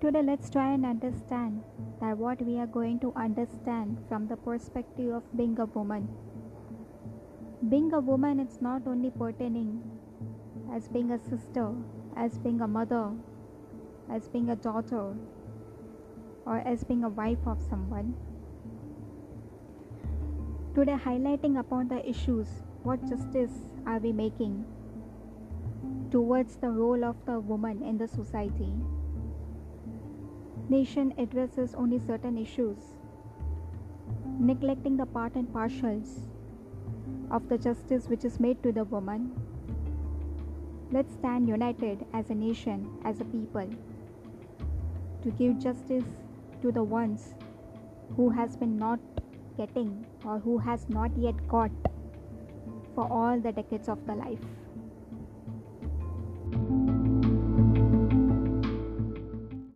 today let's try and understand that what we are going to understand from the perspective of being a woman. Being a woman, it's not only pertaining as being a sister, as being a mother, as being a daughter, or as being a wife of someone. Today, highlighting upon the issues what justice are we making towards the role of the woman in the society. Nation addresses only certain issues, neglecting the part and partials of the justice which is made to the woman. Let's stand united as a nation, as a people, to give justice to the ones who has been not getting or who has not yet got for all the decades of the life.